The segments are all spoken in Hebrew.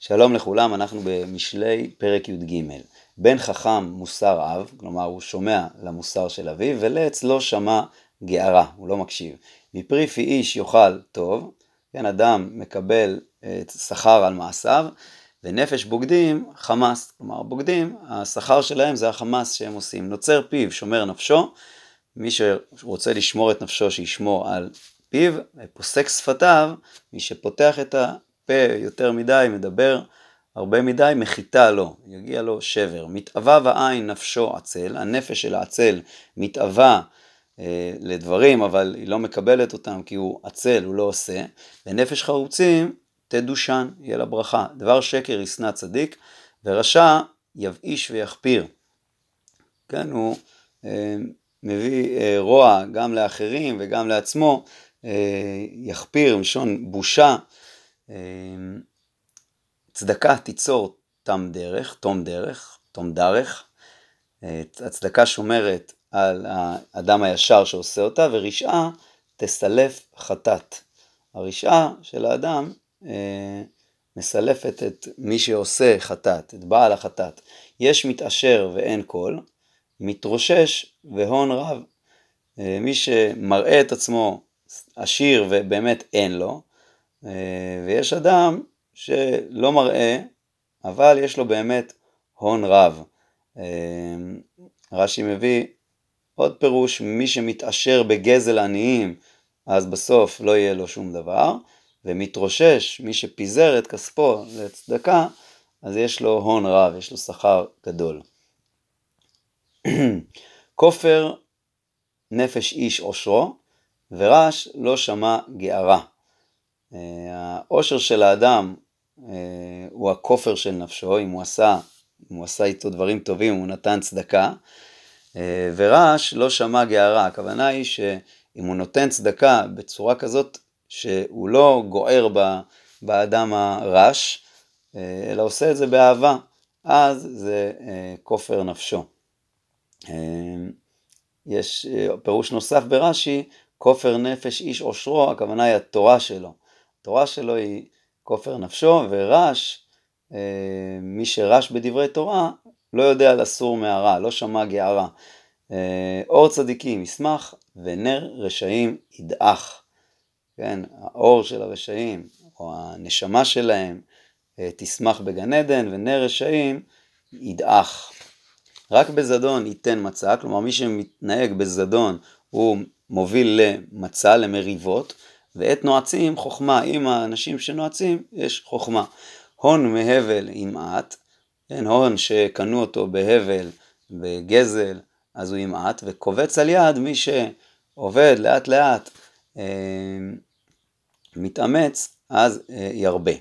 שלום לכולם, אנחנו במשלי פרק י"ג. בן חכם מוסר אב, כלומר הוא שומע למוסר של אביו, ולעץ לא שמע גערה, הוא לא מקשיב. מפרי פי איש יאכל טוב, כן, אדם מקבל שכר על מעשיו, ונפש בוגדים חמס, כלומר בוגדים, השכר שלהם זה החמס שהם עושים. נוצר פיו, שומר נפשו, מי שרוצה לשמור את נפשו שישמור על פיו, פוסק שפתיו, מי שפותח את הפה יותר מדי, מדבר הרבה מדי, מחיתה לו, יגיע לו שבר. מתאווה ועין נפשו עצל, הנפש של העצל מתאווה אה, לדברים, אבל היא לא מקבלת אותם כי הוא עצל, הוא לא עושה, ונפש חרוצים תדושן, יהיה לה ברכה. דבר שקר ישנא צדיק, ורשע יבאיש ויחפיר. כן, הוא אה, מביא אה, רוע גם לאחרים וגם לעצמו, אה, יחפיר, מלשון בושה. אה, צדקה תיצור תם דרך, תום דרך, תום דרך. אה, הצדקה שומרת על האדם הישר שעושה אותה, ורשעה תסלף חטאת. הרשעה של האדם מסלפת את מי שעושה חטאת, את בעל החטאת. יש מתעשר ואין קול, מתרושש והון רב. מי שמראה את עצמו עשיר ובאמת אין לו, אה, ויש אדם שלא מראה, אבל יש לו באמת הון רב. אה, רש"י מביא עוד פירוש, מי שמתעשר בגזל עניים, אז בסוף לא יהיה לו שום דבר, ומתרושש, מי שפיזר את כספו לצדקה, אז יש לו הון רב, יש לו שכר גדול. כופר נפש איש עושרו, ורש לא שמע גערה. אה, העושר של האדם אה, הוא הכופר של נפשו, אם הוא עשה, אם הוא עשה איתו דברים טובים, הוא נתן צדקה, אה, ורש לא שמע גערה. הכוונה היא שאם הוא נותן צדקה בצורה כזאת שהוא לא גוער באדם הרש, אלא עושה את זה באהבה, אז זה כופר נפשו. יש פירוש נוסף ברש"י, כופר נפש איש עושרו, הכוונה היא התורה שלו. התורה שלו היא כופר נפשו, ורש, אה, מי שרש בדברי תורה, לא יודע לסור מהרע, לא שמע גערה. אה, אור צדיקים ישמח, ונר רשעים ידעך. כן, האור של הרשעים, או הנשמה שלהם, אה, תשמח בגן עדן, ונר רשעים ידעך. רק בזדון ייתן מצה, כלומר מי שמתנהג בזדון הוא מוביל למצה, למריבות, ועת נועצים חוכמה, עם האנשים שנועצים יש חוכמה. הון מהבל ימעט, כן, הון שקנו אותו בהבל, בגזל, אז הוא ימעט, וקובץ על יד מי שעובד לאט לאט, אה, מתאמץ, אז אה, ירבה.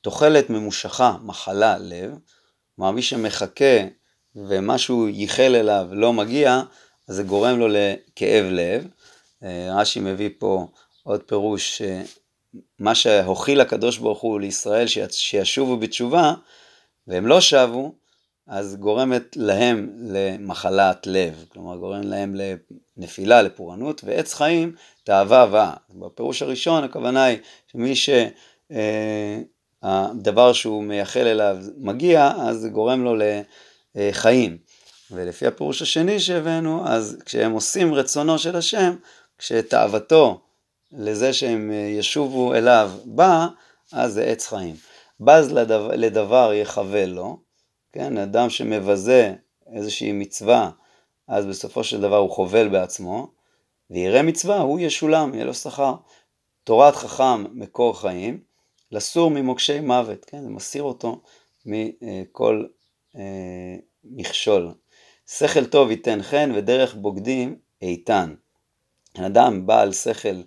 תוחלת ממושכה, מחלה לב, כלומר מי שמחכה ומשהו ייחל אליו לא מגיע, אז זה גורם לו לכאב לב. אה, רש"י מביא פה עוד פירוש, מה שהוכיל הקדוש ברוך הוא לישראל שישובו בתשובה, והם לא שבו, אז גורמת להם למחלת לב, כלומר גורם להם לנפילה, לפורענות, ועץ חיים תאווה הבאה. בפירוש הראשון הכוונה היא שמי שהדבר שהוא מייחל אליו מגיע, אז זה גורם לו לחיים. ולפי הפירוש השני שהבאנו, אז כשהם עושים רצונו של השם, כשתאוותו לזה שהם אה, ישובו אליו בא, אז זה עץ חיים. בז לדבר, לדבר יחווה לו, כן, אדם שמבזה איזושהי מצווה, אז בסופו של דבר הוא חובל בעצמו, ויראה מצווה, הוא ישולם, יהיה לו שכר. תורת חכם מקור חיים, לסור ממוקשי מוות, כן, זה מסיר אותו מכל אה, מכשול. שכל טוב ייתן חן ודרך בוגדים איתן. אדם בעל שכל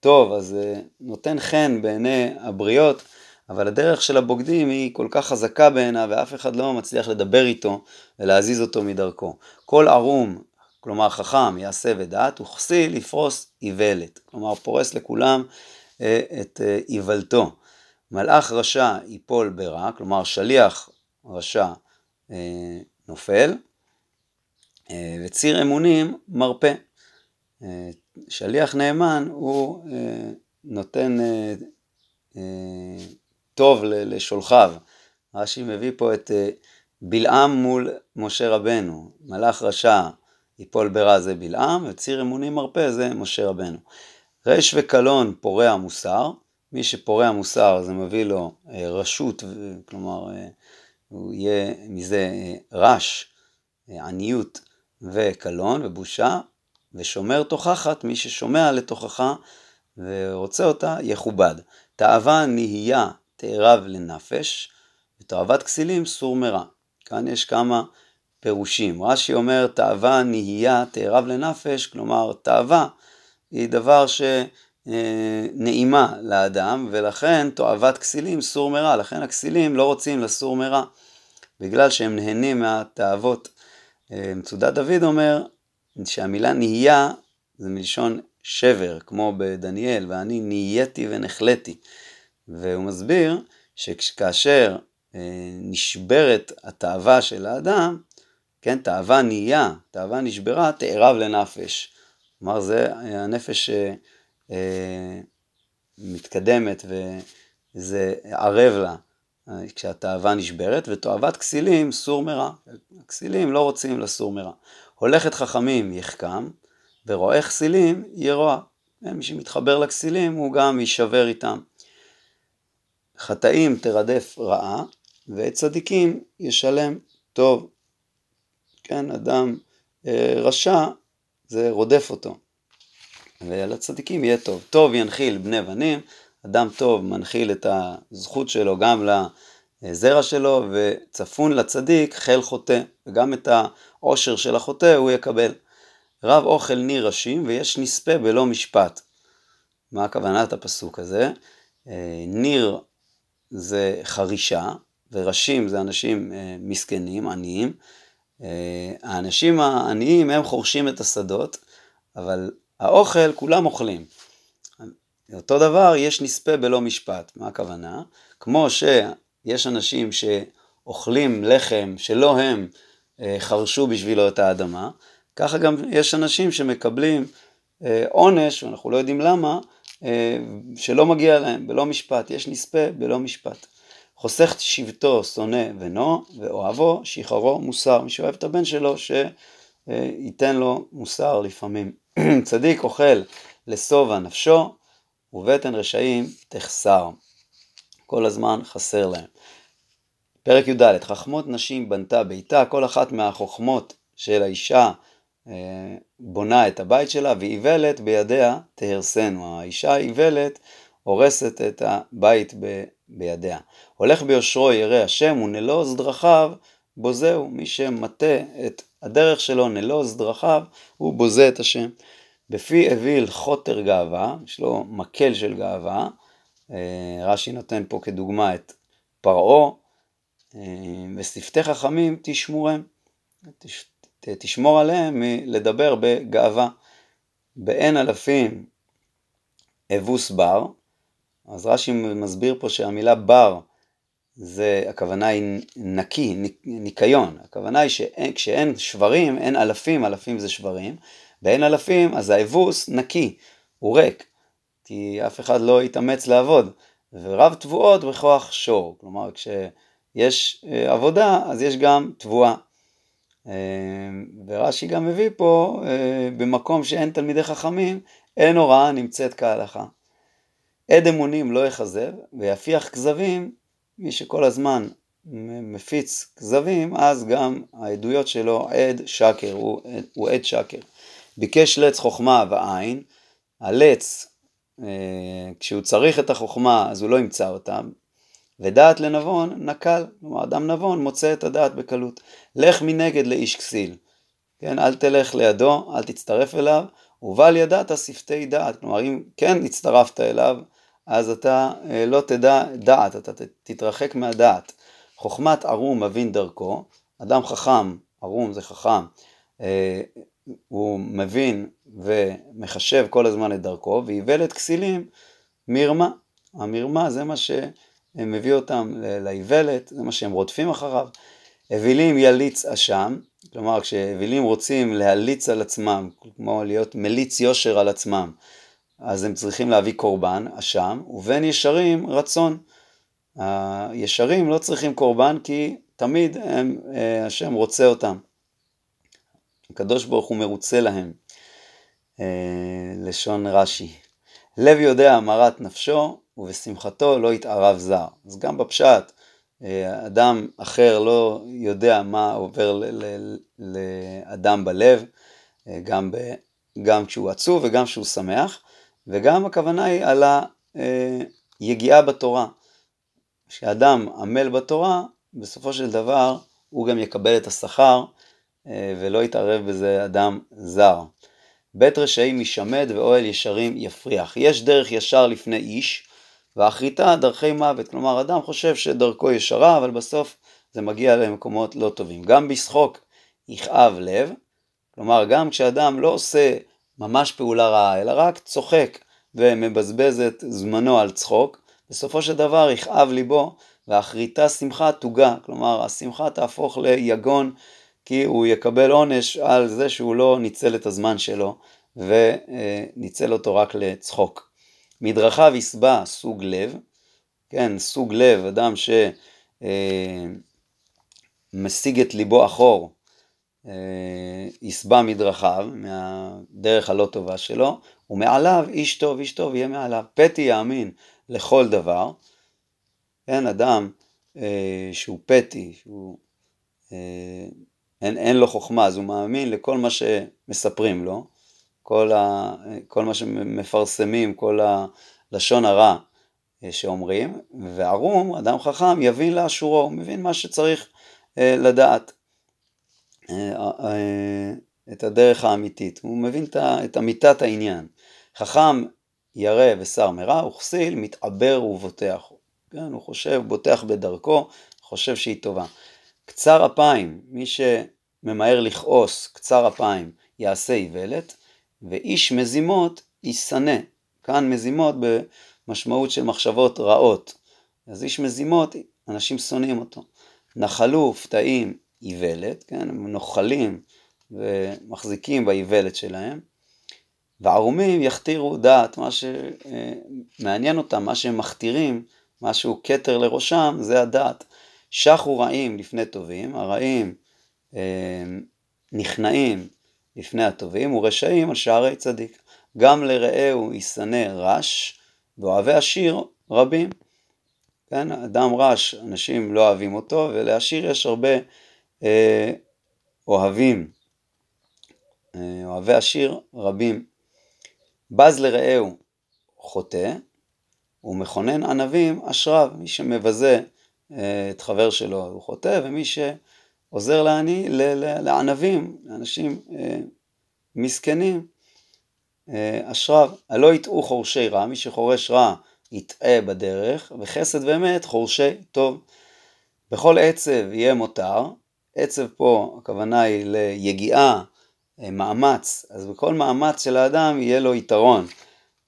טוב, אז uh, נותן חן בעיני הבריות, אבל הדרך של הבוגדים היא כל כך חזקה בעיניו ואף אחד לא מצליח לדבר איתו ולהזיז אותו מדרכו. כל ערום, כלומר חכם, יעשה ודעת, וכסי לפרוס איוולת. כלומר פורס לכולם uh, את uh, איוולתו. מלאך רשע ייפול ברע, כלומר שליח רשע uh, נופל, uh, וציר אמונים מרפא. שליח נאמן הוא אה, נותן אה, אה, טוב לשולחיו, רש"י מביא פה את אה, בלעם מול משה רבנו, מלאך רשע יפול ברע זה בלעם, וציר אמונים מרפא זה משה רבנו. רש וקלון פורע מוסר, מי שפורע מוסר זה מביא לו אה, רשות, כלומר אה, הוא יהיה מזה רש, עניות וקלון ובושה, ושומר תוכחת, מי ששומע לתוכחה ורוצה אותה, יכובד. תאווה נהייה תארב לנפש, ותאוות כסילים סור מרע. כאן יש כמה פירושים. רש"י אומר תאווה נהייה תארב לנפש, כלומר תאווה היא דבר שנעימה לאדם, ולכן תאוות כסילים סור מרע, לכן הכסילים לא רוצים לסור מרע, בגלל שהם נהנים מהתאוות. מצודת דוד אומר שהמילה נהייה זה מלשון שבר, כמו בדניאל, ואני נהייתי ונחלתי. והוא מסביר שכאשר אה, נשברת התאווה של האדם, כן, תאווה נהייה, תאווה נשברה, תארב לנפש. כלומר, זה הנפש שמתקדמת אה, וזה ערב לה אה, כשהתאווה נשברת, ותאוות כסילים סור מרע. הכסילים לא רוצים לסור מרע. הולכת חכמים יחכם, ורואה כסילים ירוע. מי שמתחבר לכסילים הוא גם יישבר איתם. חטאים תרדף רעה, ואת צדיקים ישלם טוב. כן, אדם אה, רשע, זה רודף אותו. ולצדיקים יהיה טוב. טוב ינחיל בני בנים, אדם טוב מנחיל את הזכות שלו גם לזרע שלו, וצפון לצדיק חיל חוטא, וגם את העושר של החוטא הוא יקבל. רב אוכל ניר ראשים ויש נספה בלא משפט. מה הכוונת הפסוק הזה? אה, ניר זה חרישה, וראשים זה אנשים אה, מסכנים, עניים. אה, האנשים העניים הם חורשים את השדות, אבל האוכל כולם אוכלים. אותו דבר, יש נספה בלא משפט. מה הכוונה? כמו שיש אנשים שאוכלים לחם שלא הם חרשו בשבילו את האדמה, ככה גם יש אנשים שמקבלים אה, עונש, ואנחנו לא יודעים למה, אה, שלא מגיע להם, בלא משפט, יש נספה בלא משפט. חוסך שבטו שונא בנו, ואוהבו שחררו מוסר. מי שאוהב את הבן שלו, שייתן לו מוסר לפעמים. צדיק אוכל לשובע נפשו, ובטן רשעים תחסר. כל הזמן חסר להם. פרק י"ד, חכמות נשים בנתה ביתה, כל אחת מהחוכמות של האישה אה, בונה את הבית שלה, ואיוולת בידיה תהרסנו. האישה האיוולת הורסת את הבית ב, בידיה. הולך ביושרו ירא השם ונלוז דרכיו בוזהו. מי שמטה את הדרך שלו, נלוז דרכיו, הוא בוזה את השם. בפי אוויל חוטר גאווה, יש לו מקל של גאווה. אה, רש"י נותן פה כדוגמה את פרעה, אה, ושפתי חכמים תשמורם. תשמור עליהם מלדבר בגאווה. באין אלפים אבוס בר, אז רש"י מסביר פה שהמילה בר זה, הכוונה היא נקי, ניקיון, הכוונה היא שכשאין שברים, אין אלפים, אלפים זה שברים, באין אלפים אז האבוס נקי, הוא ריק, כי אף אחד לא יתאמץ לעבוד, ורב תבואות בכוח שור, כלומר כשיש אה, עבודה אז יש גם תבואה. אמ, ורש"י גם מביא פה, אה, במקום שאין תלמידי חכמים, אין הוראה נמצאת כהלכה. עד אמונים לא יכזב, ויפיח כזבים, מי שכל הזמן מפיץ כזבים, אז גם העדויות שלו עד שקר, הוא, הוא עד שקר. ביקש לץ חוכמה ועין, הלץ, אה, כשהוא צריך את החוכמה אז הוא לא ימצא אותם, ודעת לנבון נקל, כלומר אדם נבון מוצא את הדעת בקלות. לך מנגד לאיש כסיל, כן, אל תלך לידו, אל תצטרף אליו, ובל ידעת שפתי דעת, כלומר אם כן הצטרפת אליו, אז אתה אה, לא תדע דעת, אתה תתרחק מהדעת. חוכמת ערום מבין דרכו, אדם חכם, ערום זה חכם, אה, הוא מבין ומחשב כל הזמן את דרכו, ואיוולת כסילים מרמה. המרמה זה מה ש... מביא אותם לאיוולת, זה מה שהם רודפים אחריו. אווילים יליץ אשם, כלומר כשאווילים רוצים להליץ על עצמם, כמו להיות מליץ יושר על עצמם, אז הם צריכים להביא קורבן, אשם, ובין ישרים רצון. הישרים לא צריכים קורבן כי תמיד הם, אה, השם רוצה אותם. הקדוש ברוך הוא מרוצה להם. אה, לשון רש"י. לב יודע המרת נפשו ובשמחתו לא יתערב זר. אז גם בפשט, אה, אדם אחר לא יודע מה עובר לאדם בלב, גם, ב, גם כשהוא עצוב וגם כשהוא שמח, וגם הכוונה היא על היגיעה בתורה. כשאדם עמל בתורה, בסופו של דבר הוא גם יקבל את השכר אה, ולא יתערב בזה אדם זר. בית רשעים משמד ואוהל ישרים יפריח. יש דרך ישר לפני איש, ואחריתה דרכי מוות. כלומר, אדם חושב שדרכו ישרה, אבל בסוף זה מגיע למקומות לא טובים. גם בשחוק יכאב לב, כלומר, גם כשאדם לא עושה ממש פעולה רעה, אלא רק צוחק ומבזבז את זמנו על צחוק, בסופו של דבר יכאב ליבו, ואחריתה שמחה תוגה, כלומר השמחה תהפוך ליגון, כי הוא יקבל עונש על זה שהוא לא ניצל את הזמן שלו, וניצל אותו רק לצחוק. מדרכיו יסבע סוג לב, כן, סוג לב, אדם שמשיג אה, את ליבו אחור, אה, יסבע מדרכיו, מהדרך הלא טובה שלו, ומעליו איש טוב, איש טוב יהיה מעליו. פתי יאמין לכל דבר. כן, אדם אה, שהוא פתי, שהוא, אין, אין לו חוכמה, אז הוא מאמין לכל מה שמספרים לו, כל, ה, כל מה שמפרסמים, כל הלשון הרע אה, שאומרים, וערום, אדם חכם, יבין לאשורו, הוא מבין מה שצריך אה, לדעת, אה, אה, את הדרך האמיתית, הוא מבין את אמיתת העניין. חכם ירא ושר מרע, וכסיל מתעבר ובוטח. כן, הוא חושב, בוטח בדרכו, חושב שהיא טובה. קצר אפיים, מי שממהר לכעוס, קצר אפיים, יעשה איוולת, ואיש מזימות ישנא. כאן מזימות במשמעות של מחשבות רעות. אז איש מזימות, אנשים שונאים אותו. נחלו ופתאים איוולת, כן, הם נוחלים ומחזיקים באיוולת שלהם. וערומים יכתירו דעת, מה שמעניין אותם, מה שהם מכתירים, משהו כתר לראשם, זה הדעת. שחו רעים לפני טובים, הרעים אה, נכנעים לפני הטובים, ורשעים על שערי צדיק. גם לרעהו ישנא רש, ואוהבי עשיר רבים. כן, אדם רש, אנשים לא אוהבים אותו, ולעשיר יש הרבה אה, אוהבים, אה, אוהבי עשיר רבים. בז לרעהו חוטא, ומכונן ענבים אשריו, מי שמבזה את חבר שלו הוא חוטא, ומי שעוזר לעני, לענבים, לאנשים אה, מסכנים, אה, אשריו. הלא יטעו חורשי רע, מי שחורש רע יטעה בדרך, וחסד ואמת חורשי טוב. בכל עצב יהיה מותר, עצב פה הכוונה היא ליגיעה, מאמץ, אז בכל מאמץ של האדם יהיה לו יתרון.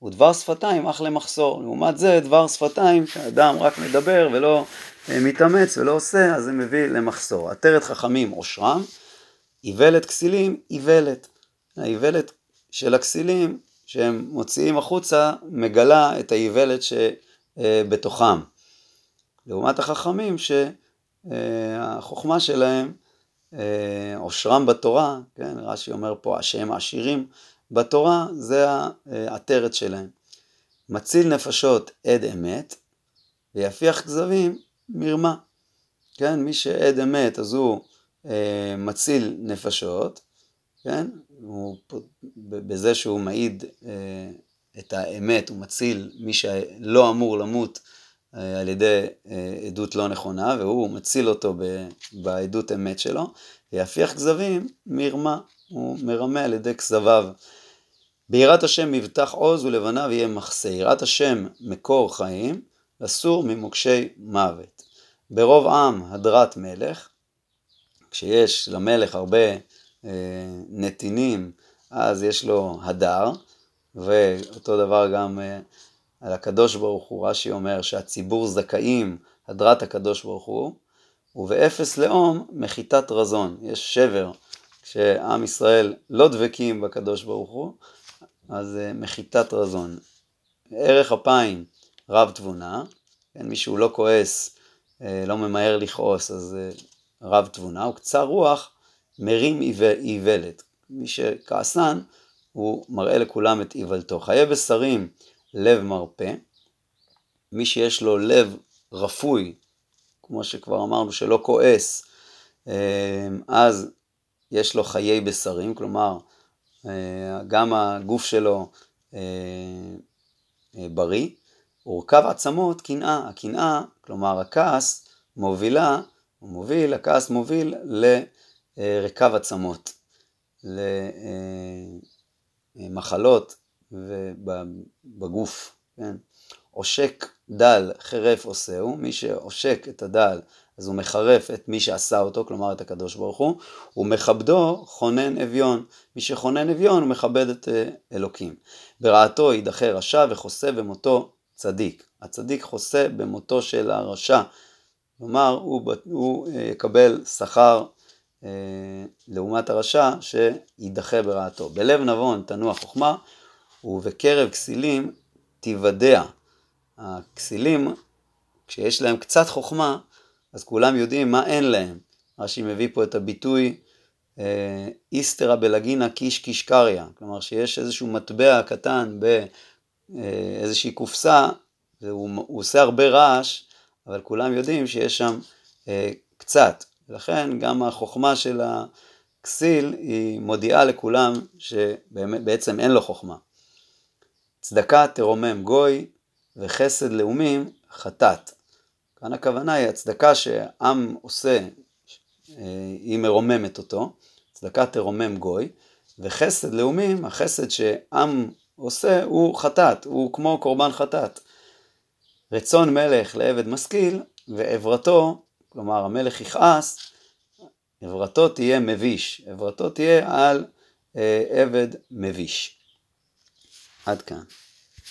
ודבר שפתיים אך למחסור. לעומת זה, דבר שפתיים, שהאדם רק מדבר ולא אה, מתאמץ ולא עושה, אז זה מביא למחסור. עטרת חכמים עושרם, איוולת כסילים, איוולת. האיוולת של הכסילים שהם מוציאים החוצה, מגלה את האיוולת שבתוכם. לעומת החכמים שהחוכמה שלהם, אה, עושרם בתורה, כן, רש"י אומר פה, שהם עשירים בתורה זה העטרת שלהם. מציל נפשות עד אמת, ויפיח כזבים מרמה. כן, מי שעד אמת אז הוא אה, מציל נפשות, כן, הוא, בזה שהוא מעיד אה, את האמת, הוא מציל מי שלא אמור למות אה, על ידי אה, עדות לא נכונה, והוא מציל אותו ב, בעדות אמת שלו, ויפיח כזבים מרמה, הוא מרמה על ידי כזביו. ביראת השם מבטח עוז ולבניו יהיה מחסה. יראת השם מקור חיים, אסור ממוקשי מוות. ברוב עם הדרת מלך, כשיש למלך הרבה אה, נתינים, אז יש לו הדר, ואותו דבר גם אה, על הקדוש ברוך הוא, רש"י אומר שהציבור זכאים הדרת הקדוש ברוך הוא, ובאפס לאום מחיתת רזון. יש שבר כשעם ישראל לא דבקים בקדוש ברוך הוא, אז אה, מחיתת רזון. ערך אפיים רב תבונה, כן, מישהו לא כועס, אה, לא ממהר לכעוס, אז אה, רב תבונה, הוא קצר רוח, מרים איוולת. מי שכעסן, הוא מראה לכולם את איוולתו. חיי בשרים, לב מרפא. מי שיש לו לב רפוי, כמו שכבר אמרנו, שלא כועס, אז יש לו חיי בשרים, כלומר, גם הגוף שלו בריא. הורכב עצמות קנאה, הקנאה, כלומר הכעס, מובילה, הוא מוביל, הכעס מוביל לרקב עצמות, למחלות בגוף, כן? עושק דל חרף עושהו, מי שעושק את הדל אז הוא מחרף את מי שעשה אותו, כלומר את הקדוש ברוך הוא, ומכבדו חונן אביון. מי שחונן אביון הוא מכבד את אה, אלוקים. ברעתו יידחה רשע וחוסה במותו צדיק. הצדיק חוסה במותו של הרשע, כלומר הוא, הוא אה, יקבל שכר אה, לעומת הרשע שיידחה ברעתו. בלב נבון תנוע חוכמה ובקרב כסילים תיוודע. הכסילים, כשיש להם קצת חוכמה, אז כולם יודעים מה אין להם. רש"י מביא פה את הביטוי אה, איסתרא בלגינה קיש קיש קריא, כלומר שיש איזשהו מטבע קטן באיזושהי קופסה, והוא עושה הרבה רעש, אבל כולם יודעים שיש שם אה, קצת. ולכן גם החוכמה של הכסיל היא מודיעה לכולם שבעצם אין לו חוכמה. צדקה תרומם גוי וחסד לאומים חטאת. כאן הכוונה היא הצדקה שעם עושה, אה, היא מרוממת אותו, צדקה תרומם גוי, וחסד לאומים, החסד שעם עושה הוא חטאת, הוא כמו קורבן חטאת. רצון מלך לעבד משכיל, ועברתו, כלומר המלך יכעס, עברתו תהיה מביש, עברתו תהיה על אה, עבד מביש. עד כאן.